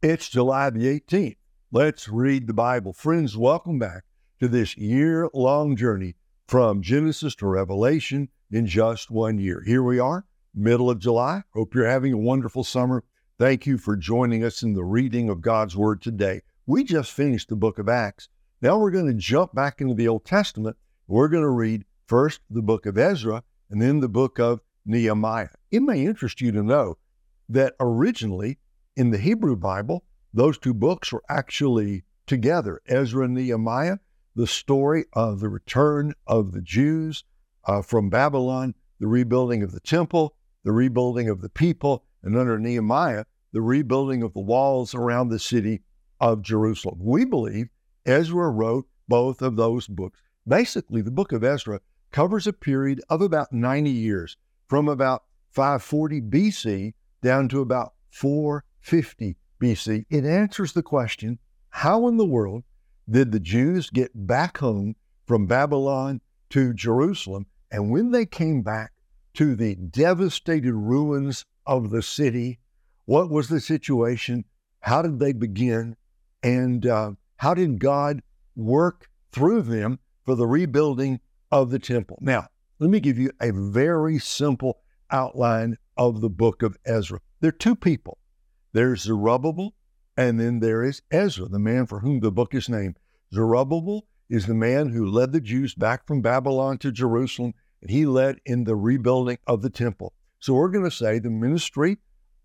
It's July the 18th. Let's read the Bible. Friends, welcome back to this year long journey from Genesis to Revelation in just one year. Here we are, middle of July. Hope you're having a wonderful summer. Thank you for joining us in the reading of God's Word today. We just finished the book of Acts. Now we're going to jump back into the Old Testament. We're going to read first the book of Ezra and then the book of Nehemiah. It may interest you to know that originally in the Hebrew Bible, those two books were actually together Ezra and Nehemiah, the story of the return of the Jews uh, from Babylon, the rebuilding of the temple, the rebuilding of the people, and under Nehemiah, the rebuilding of the walls around the city of Jerusalem. We believe Ezra wrote both of those books. Basically, the book of Ezra covers a period of about 90 years, from about 540 BC down to about 450 BC. It answers the question how in the world did the Jews get back home from Babylon to Jerusalem? And when they came back to the devastated ruins of the city, what was the situation? How did they begin? And uh, how did God work through them for the rebuilding of the temple? Now, let me give you a very simple outline of the book of Ezra. There are two people there's Zerubbabel, and then there is Ezra, the man for whom the book is named. Zerubbabel is the man who led the Jews back from Babylon to Jerusalem, and he led in the rebuilding of the temple. So we're going to say the ministry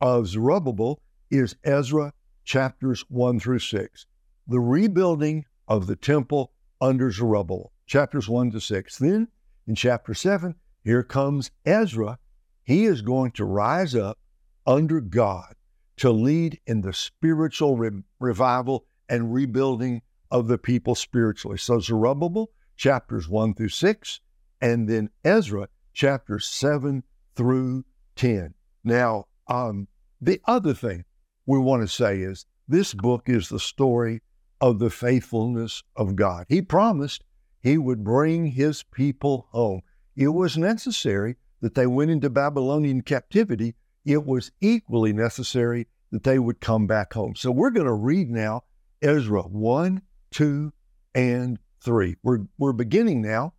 of Zerubbabel is Ezra chapters 1 through 6. The rebuilding of the temple under Zerubbabel, chapters 1 to 6. Then in chapter 7, here comes Ezra. He is going to rise up under God to lead in the spiritual re- revival and rebuilding of the people spiritually. So, Zerubbabel, chapters 1 through 6, and then Ezra, chapters 7 through 10. Now, um, the other thing we want to say is this book is the story of the faithfulness of God. He promised he would bring his people home. It was necessary that they went into Babylonian captivity it was equally necessary that they would come back home. So we're going to read now Ezra 1, 2, and 3. We're, we're beginning now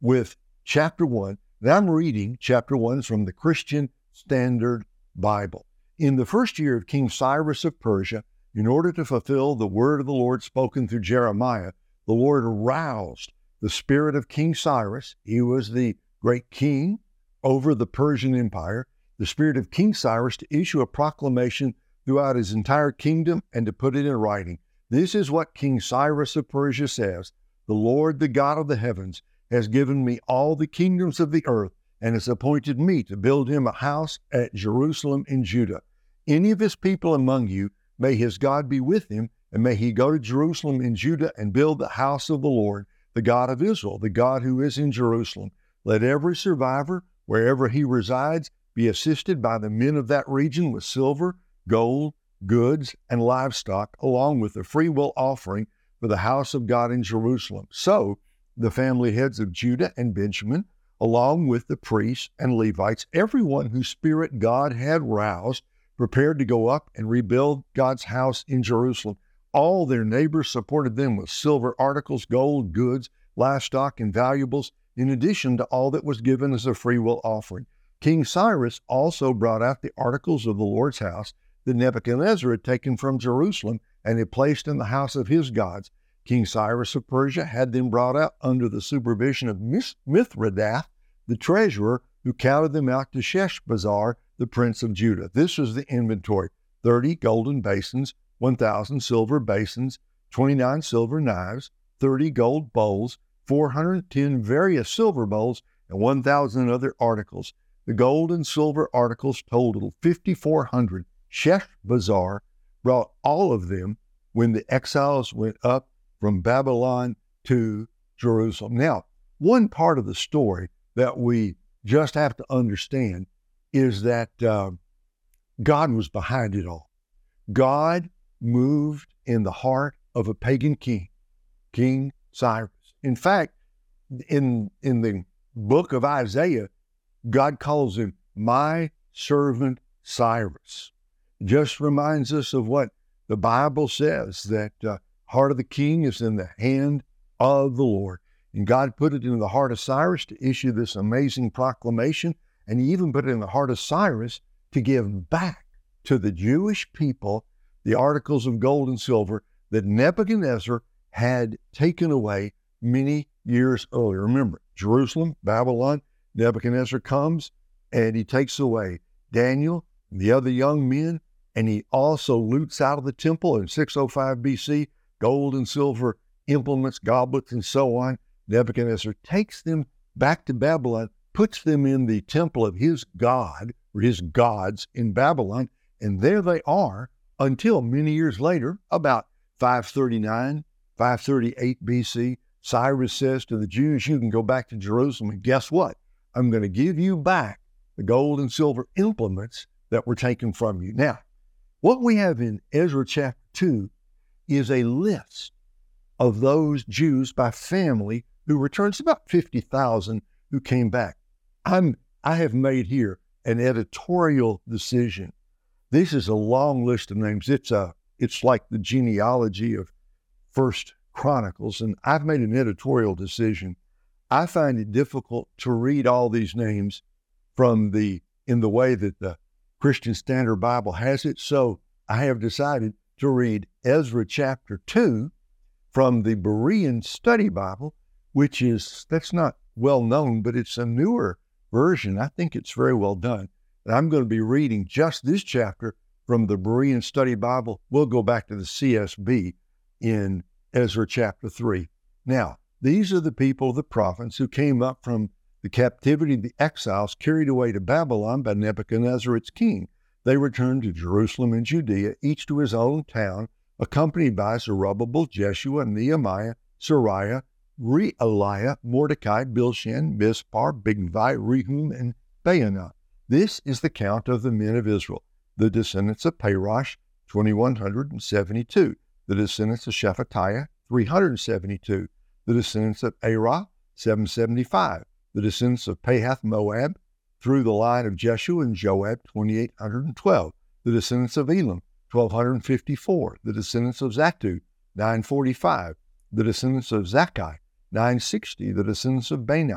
with chapter 1. And I'm reading chapter 1 from the Christian Standard Bible. In the first year of King Cyrus of Persia, in order to fulfill the word of the Lord spoken through Jeremiah, the Lord aroused the spirit of King Cyrus. He was the great king over the Persian Empire the spirit of King Cyrus to issue a proclamation throughout his entire kingdom and to put it in writing. This is what King Cyrus of Persia says The Lord, the God of the heavens, has given me all the kingdoms of the earth and has appointed me to build him a house at Jerusalem in Judah. Any of his people among you, may his God be with him, and may he go to Jerusalem in Judah and build the house of the Lord, the God of Israel, the God who is in Jerusalem. Let every survivor, wherever he resides, be assisted by the men of that region with silver, gold, goods, and livestock, along with the freewill offering for the house of God in Jerusalem. So the family heads of Judah and Benjamin, along with the priests and Levites, everyone whose spirit God had roused, prepared to go up and rebuild God's house in Jerusalem. All their neighbors supported them with silver articles, gold, goods, livestock, and valuables, in addition to all that was given as a freewill offering. King Cyrus also brought out the articles of the Lord's house that Nebuchadnezzar had taken from Jerusalem and had placed in the house of his gods. King Cyrus of Persia had them brought out under the supervision of Mithredath, the treasurer, who counted them out to Sheshbazzar, the prince of Judah. This was the inventory 30 golden basins, 1,000 silver basins, 29 silver knives, 30 gold bowls, 410 various silver bowls, and 1,000 other articles. The gold and silver articles totaled 5,400. Sheshbazzar brought all of them when the exiles went up from Babylon to Jerusalem. Now, one part of the story that we just have to understand is that uh, God was behind it all. God moved in the heart of a pagan king, King Cyrus. In fact, in, in the book of Isaiah, God calls him my servant Cyrus. Just reminds us of what The Bible says that uh, heart of the king is in the hand of the Lord. And God put it in the heart of Cyrus to issue this amazing proclamation. And he even put it in the heart of Cyrus to give back to the Jewish people the articles of gold and silver that Nebuchadnezzar had taken away many years earlier. Remember, Jerusalem, Babylon, Nebuchadnezzar comes and he takes away Daniel and the other young men, and he also loots out of the temple in 605 BC gold and silver implements, goblets, and so on. Nebuchadnezzar takes them back to Babylon, puts them in the temple of his god or his gods in Babylon, and there they are until many years later, about 539, 538 BC, Cyrus says to the Jews, You can go back to Jerusalem, and guess what? I'm going to give you back the gold and silver implements that were taken from you. Now, what we have in Ezra chapter 2 is a list of those Jews by family who returned. It's about 50,000 who came back. I'm, I have made here an editorial decision. This is a long list of names. It's, a, it's like the genealogy of First Chronicles, and I've made an editorial decision. I find it difficult to read all these names from the in the way that the Christian Standard Bible has it. So I have decided to read Ezra chapter 2 from the Berean Study Bible, which is, that's not well known, but it's a newer version. I think it's very well done. And I'm going to be reading just this chapter from the Berean Study Bible. We'll go back to the CSB in Ezra chapter 3. Now, these are the people of the province who came up from the captivity of the exiles carried away to Babylon by Nebuchadnezzar its king. They returned to Jerusalem and Judea, each to his own town, accompanied by Zerubbabel, Jeshua, Nehemiah, Seraiah, Reelaiah, Mordecai, Bilshan, Mispar, Bigvai, Rehum, and Baanah. This is the count of the men of Israel, the descendants of Parosh, 2172, the descendants of Shephatiah, 372, the descendants of Arah, 775, the descendants of Pahath Moab, through the line of Jeshua and Joab, 2812, the descendants of Elam, 1254, the descendants of Zattu, 945, the descendants of Zaccai, 960, the descendants of Bani,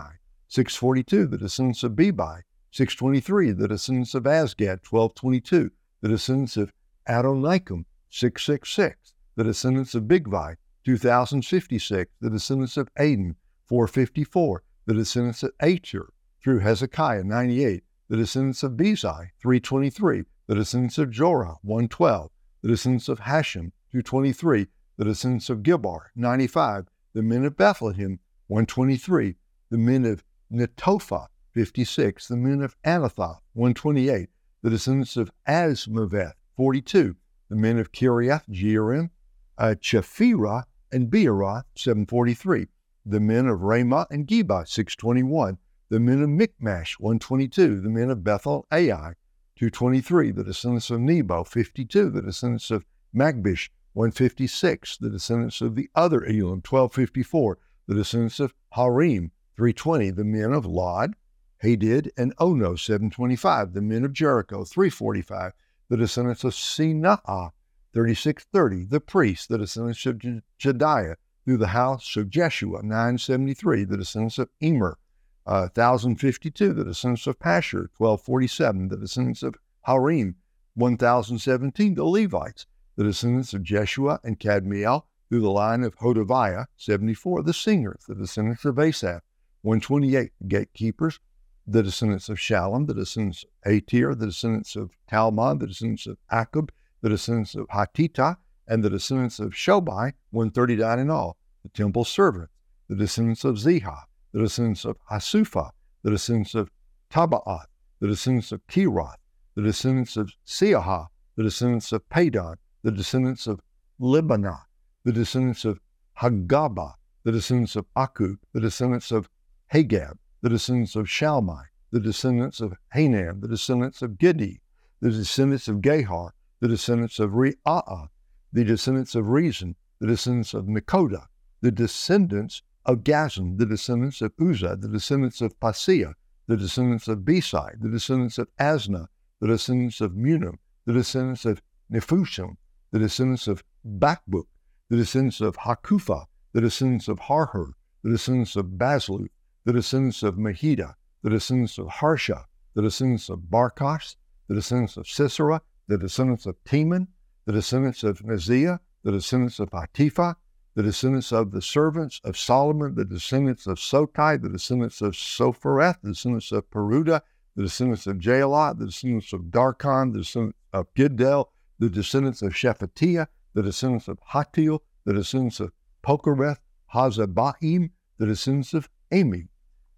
642, the descendants of Bebai, 623, the descendants of Azgad, 1222, the descendants of Adonikam, 666, the descendants of Bigvai, 2056, the descendants of Adin, 454, the descendants of Acher through Hezekiah, 98, the descendants of Bezai, 323, the descendants of Jorah, 112, the descendants of Hashem, 223, the descendants of Gibbar, 95, the men of Bethlehem, 123, the men of Netophah, 56, the men of Anathoth, 128, the descendants of Azmaveth, 42, the men of Kiriath, Jearim, uh, Chephirah, and Beeroth, 743, the men of Ramah and Geba, 621, the men of Michmash, 122, the men of Bethel Ai, 223, the descendants of Nebo, 52, the descendants of Magbish, 156, the descendants of the other Elam, 1254, the descendants of Harim, 320, the men of Lod, Hadid, and Ono, 725, the men of Jericho, 345, the descendants of Senaah, 3630, the priests, the descendants of Jedaiah, through the house of Jeshua, 973, the descendants of Immer, uh, 1052, the descendants of Pashhur, 1247, the descendants of Harim, 1017, the Levites, the descendants of Jeshua and Kadmiel, through the line of Hodaviah, 74, the singers, the descendants of Asaph, 128, the gatekeepers, the descendants of Shallum, the descendants of Ater, the descendants of Talmon, the descendants of Akub, the descendants of Hatita, and the descendants of Shobai, 139 in all, the temple servants, the descendants of Ziha, the descendants of Hasupha, the descendants of Tabbaoth, the descendants of Kiroth, the descendants of Siaha, the descendants of Padon, the descendants of Lebanah, the descendants of Hagabah, the descendants of Akub, the descendants of Hagab, the descendants of Shalmai, the descendants of Hanam, the descendants of Gedi, the descendants of Gahar, the descendants of Re'ah, the descendants of Rezin, the descendants of Nekoda, the descendants of Gazam, the descendants of Uzzah, the descendants of Paseah, the descendants of Besai, the descendants of Asna, the descendants of Meunim, the descendants of Nephusim, the descendants of Bakbuk, the descendants of Hakupha, the descendants of Harhur, the descendants of Bazluth, the descendants of Mehida, the descendants of Harsha, the descendants of Barkos, the descendants of Sisera, the descendants of Teman, the descendants of Neziah, the descendants of Hatipha, the descendants of the servants of Solomon, the descendants of Sotai, the descendants of Sophereth, the descendants of Peruda, the descendants of Jaalah, the descendants of Darkon, the descendants of Giddel, the descendants of Shephatiah, the descendants of Hattil, the descendants of Pochereth, Hazzebaim, the descendants of Ami.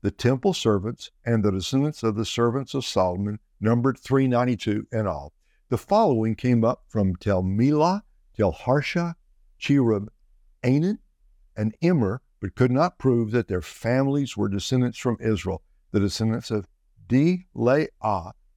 The temple servants and the descendants of the servants of Solomon numbered 392 in all. The following came up from Tel Melah, Tel Harsha, Cherub Anan, and Immer, but could not prove that their families were descendants from Israel, the descendants of Leah,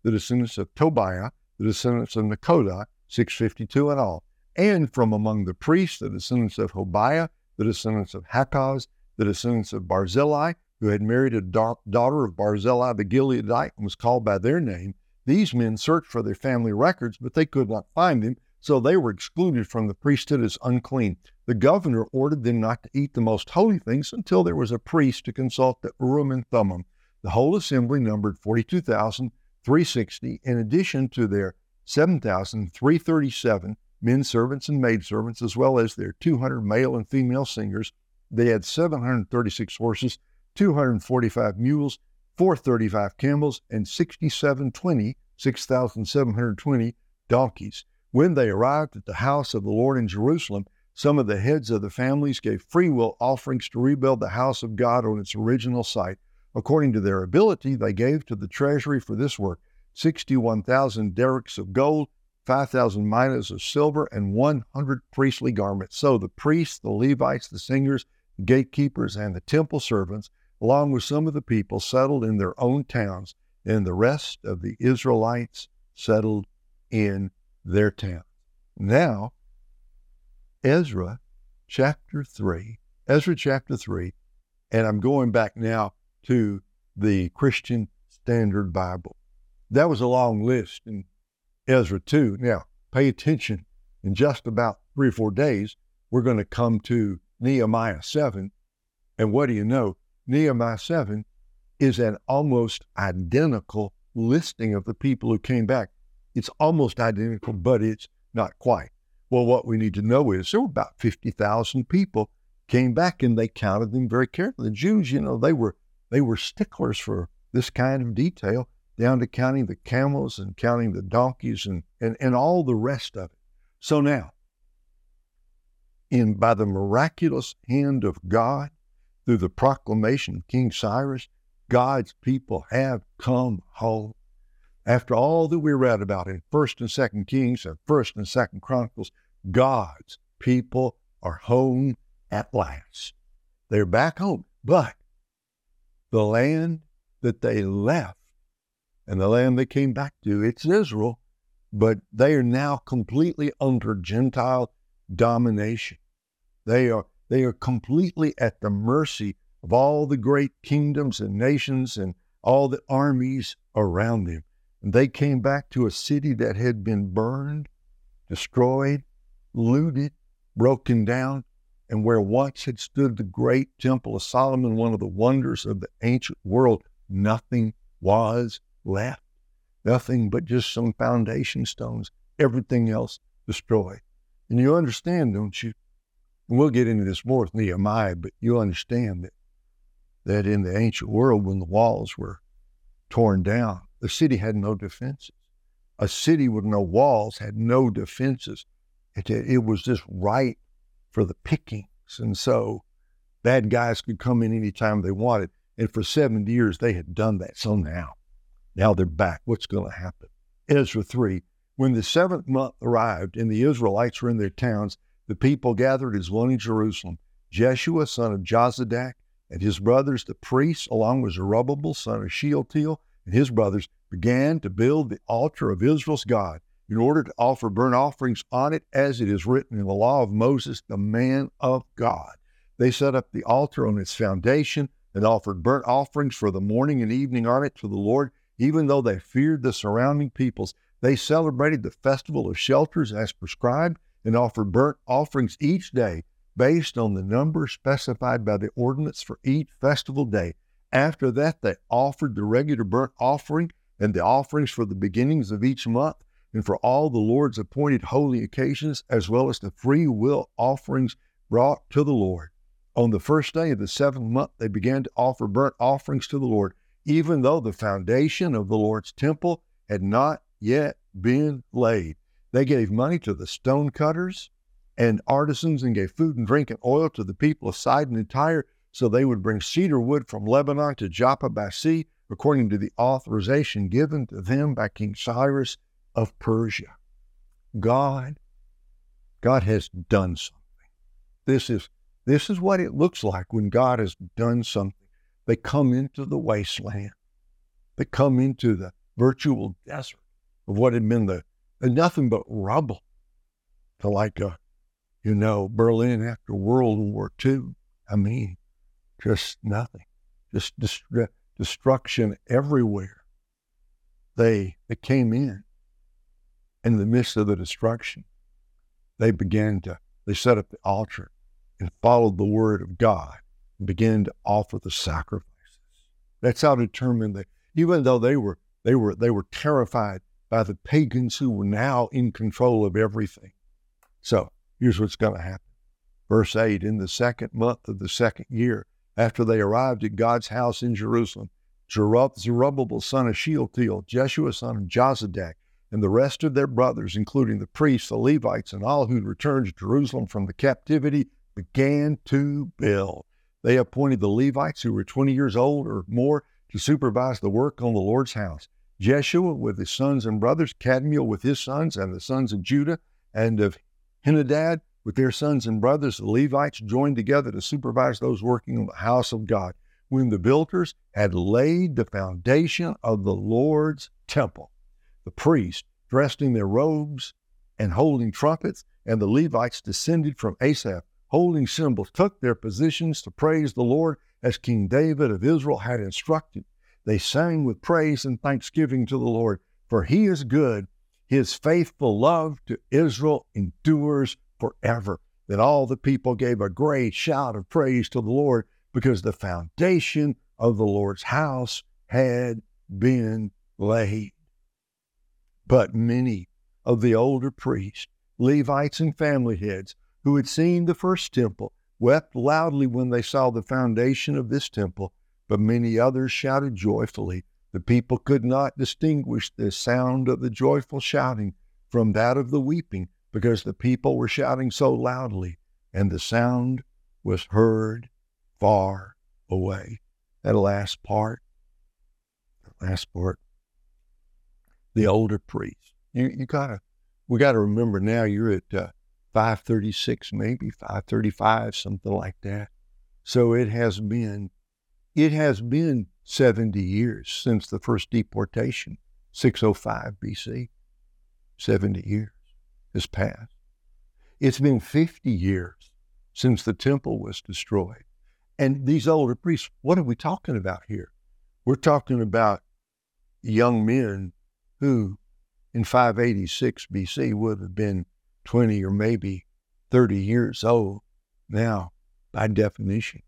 the descendants of Tobiah, the descendants of Nekoda, 652 in all, and from among the priests, the descendants of Hobaiah, the descendants of Hakkoz, the descendants of Barzillai, who had married a da- daughter of Barzillai the Gileadite and was called by their name. These men searched for their family records, but they could not find them, so they were excluded from the priesthood as unclean. The governor ordered them not to eat the most holy things until there was a priest to consult the Urim and Thummim. The whole assembly numbered 42,360, in addition to their 7,337 men servants and maid servants, as well as their 200 male and female singers. They had 736 horses, 245 mules, 435 camels, and 6720, 6,720 donkeys. When they arrived at the house of the Lord in Jerusalem, some of the heads of the families gave free will offerings to rebuild the house of God on its original site. According to their ability, they gave to the treasury for this work 61,000 darics of gold, 5,000 minas of silver, and 100 priestly garments. So the priests, the Levites, the singers, gatekeepers, and the temple servants, along with some of the people, settled in their own towns, and the rest of the Israelites settled in their towns. Now, Ezra chapter 3, Ezra chapter 3, and I'm going back now to the Christian Standard Bible. That was a long list in Ezra 2. Now, pay attention. In just about three or four days, we're going to come to Nehemiah 7. And what do you know? Nehemiah 7 is an almost identical listing of the people who came back. It's almost identical, but it's not quite. Well, what we need to know is there were about 50,000 people came back and they counted them very carefully. The Jews, you know, they were they were sticklers for this kind of detail, down to counting the camels and counting the donkeys and, and, and all the rest of it. So now, in by the miraculous hand of God, through the proclamation of King Cyrus, God's people have come home. After all that we read about in First and Second Kings and First and Second Chronicles, God's people are home at last. They're back home, but the land that they left and the land they came back to, it's Israel, but they are now completely under Gentile domination. They are they are completely at the mercy of all the great kingdoms and nations and all the armies around them. And they came back to a city that had been burned, destroyed, looted, broken down, and where once had stood the great Temple of Solomon, one of the wonders of the ancient world, nothing was left. Nothing but just some foundation stones, everything else destroyed. And you understand, don't you? We'll get into this more with Nehemiah, but you understand that, that in the ancient world, when the walls were torn down, the city had no defenses. A city with no walls had no defenses. It, it was just right for the pickings. And so bad guys could come in anytime they wanted. And for 70 years, they had done that. So now, now they're back. What's going to happen? Ezra 3. When the seventh month arrived and the Israelites were in their towns, the people gathered as one in Jerusalem. Jeshua, son of Jozadak, and his brothers, the priests, along with Zerubbabel, son of Shealtiel, and his brothers began to build the altar of Israel's God in order to offer burnt offerings on it as it is written in the law of Moses, the man of God. They set up the altar on its foundation and offered burnt offerings for the morning and evening on it to the Lord, even though they feared the surrounding peoples. They celebrated the festival of shelters as prescribed and offered burnt offerings each day based on the number specified by the ordinance for each festival day. After that, they offered the regular burnt offering and the offerings for the beginnings of each month and for all the Lord's appointed holy occasions, as well as the free will offerings brought to the Lord. On the first day of the seventh month, they began to offer burnt offerings to the Lord, even though the foundation of the Lord's temple had not yet been laid. They gave money to the stonecutters and artisans and gave food and drink and oil to the people of Sidon and Tyre so they would bring cedar wood from Lebanon to Joppa by sea, according to the authorization given to them by King Cyrus of Persia. God, God has done something. This is this is what it looks like when God has done something. They come into the wasteland. They come into the virtual desert of what had been the nothing but rubble to like a, you know, Berlin after World War II. I mean, just nothing, just dest- destruction everywhere. They they came in in the midst of the destruction. They began to they set up the altar and followed the word of God and began to offer the sacrifices. That's how determined they, even though they were, they were, they were terrified by the pagans who were now in control of everything. So here's what's going to happen. Verse 8 In the second month of the second year, after they arrived at God's house in Jerusalem, Zerubbabel son of Shealtiel, Jeshua son of Jozadak, and the rest of their brothers, including the priests, the Levites, and all who returned to Jerusalem from the captivity, began to build. They appointed the Levites, who were 20 years old or more, to supervise the work on the Lord's house. Jeshua with his sons and brothers, Kadmiel with his sons, and the sons of Judah and of Henadad with their sons and brothers, the Levites, joined together to supervise those working on the house of God. When the builders had laid the foundation of the Lord's temple, the priests, dressed in their robes and holding trumpets, and the Levites descended from Asaph holding cymbals, took their positions to praise the Lord as King David of Israel had instructed. They sang with praise and thanksgiving to the Lord, for he is good. His faithful love to Israel endures forever. Then all the people gave a great shout of praise to the Lord because the foundation of the Lord's house had been laid. But many of the older priests, Levites, and family heads who had seen the first temple wept loudly when they saw the foundation of this temple, but many others shouted joyfully. The people could not distinguish the sound of the joyful shouting from that of the weeping, because the people were shouting so loudly, and the sound was heard far away. That last part, last part, the older priest. You, you gotta, we gotta remember now you're at uh, 536, maybe 535, something like that. So it has been, it has been 70 years since the first deportation, 605 BC. 70 years has passed. It's been 50 years since the temple was destroyed. And these older priests, what are we talking about here? We're talking about young men who in 586 BC would have been 20 or maybe 30 years old now, by definition.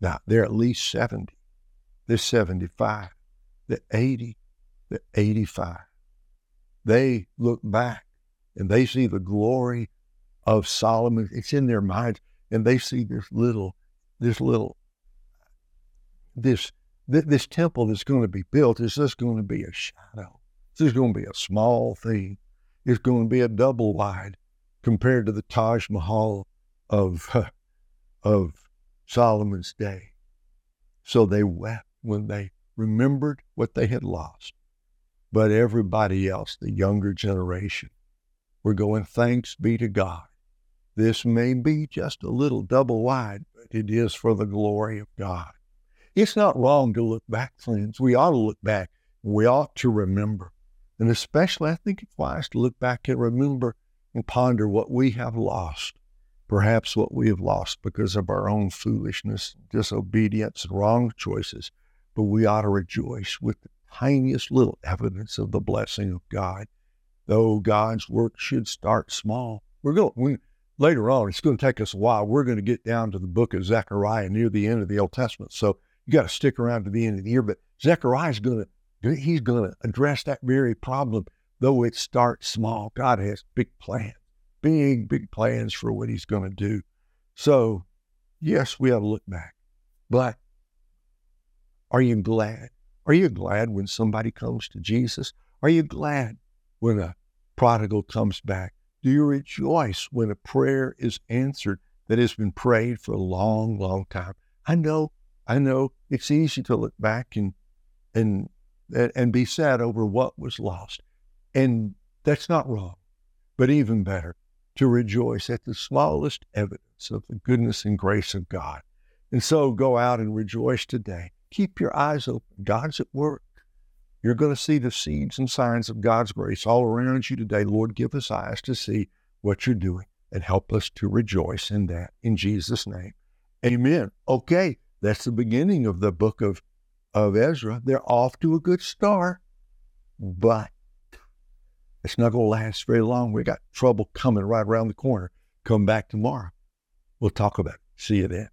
Now, they're at least 70. They're 75. They're 80. They're 85. They look back and they see the glory of Solomon. It's in their minds, and they see this little, this little, this this temple that's going to be built is just going to be a shadow. This is going to be a small thing It's going to be a double wide compared to the Taj Mahal of, uh, of Solomon's day. So they wept when they remembered what they had lost. But everybody else, the younger generation, were going, Thanks be to God. This may be just a little double wide, but it is for the glory of God. It's not wrong to look back, friends. We ought to look back. We ought to remember. And especially, I think it's wise to look back and remember and ponder what we have lost, perhaps what we have lost because of our own foolishness, disobedience, and wrong choices. But we ought to rejoice with the tiniest little evidence of the blessing of God. Though God's work should start small, We're going later on. It's going to take us a while. We're going to get down to the book of Zechariah near the end of the Old Testament. So you got to stick around to the end of the year. But Zechariah is going to he's going to address that very problem, though it starts small. God has big plans, big big plans for what He's going to do. So yes, we have to look back, but are you glad? Are you glad when somebody comes to Jesus? Are you glad when a prodigal comes back? Do you rejoice when a prayer is answered that has been prayed for a long, long time? I know, I know it's easy to look back and and and be sad over what was lost. And that's not wrong. But even better, to rejoice at the smallest evidence of the goodness and grace of God. And so go out and rejoice today. Keep your eyes open. God's at work. You're going to see the seeds and signs of God's grace all around you today. Lord, give us eyes to see what you're doing and help us to rejoice in that. In Jesus' name. Amen. Okay, that's the beginning of the book of, of Ezra. They're off to a good start, but it's not going to last very long. We got trouble coming right around the corner. Come back tomorrow. We'll talk about it. See you then.